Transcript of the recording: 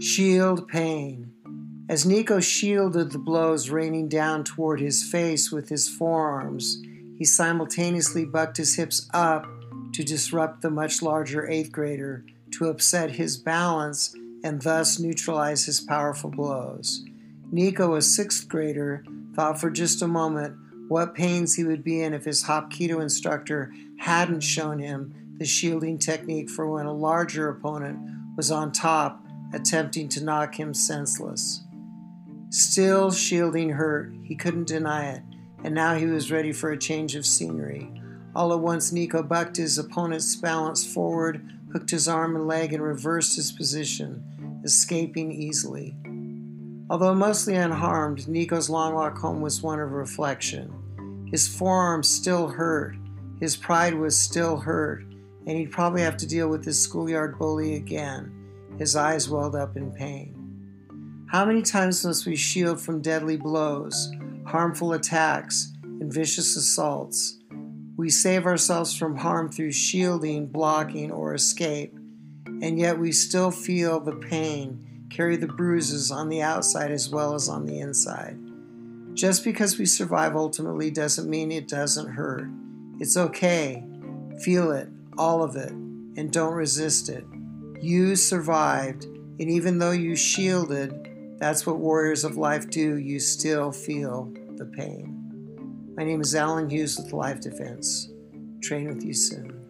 Shield pain. As Nico shielded the blows raining down toward his face with his forearms, he simultaneously bucked his hips up to disrupt the much larger eighth grader, to upset his balance and thus neutralize his powerful blows. Nico, a sixth grader, thought for just a moment what pains he would be in if his Hapkido instructor hadn't shown him the shielding technique for when a larger opponent was on top attempting to knock him senseless. Still, shielding hurt, he couldn't deny it, and now he was ready for a change of scenery. All at once, Nico bucked his opponent's balance forward, hooked his arm and leg, and reversed his position, escaping easily. Although mostly unharmed, Nico's long walk home was one of reflection. His forearm still hurt, his pride was still hurt, and he'd probably have to deal with this schoolyard bully again. His eyes welled up in pain. How many times must we shield from deadly blows, harmful attacks, and vicious assaults? We save ourselves from harm through shielding, blocking, or escape, and yet we still feel the pain carry the bruises on the outside as well as on the inside. Just because we survive ultimately doesn't mean it doesn't hurt. It's okay. Feel it, all of it, and don't resist it. You survived, and even though you shielded, that's what warriors of life do. You still feel the pain. My name is Alan Hughes with Life Defense. Train with you soon.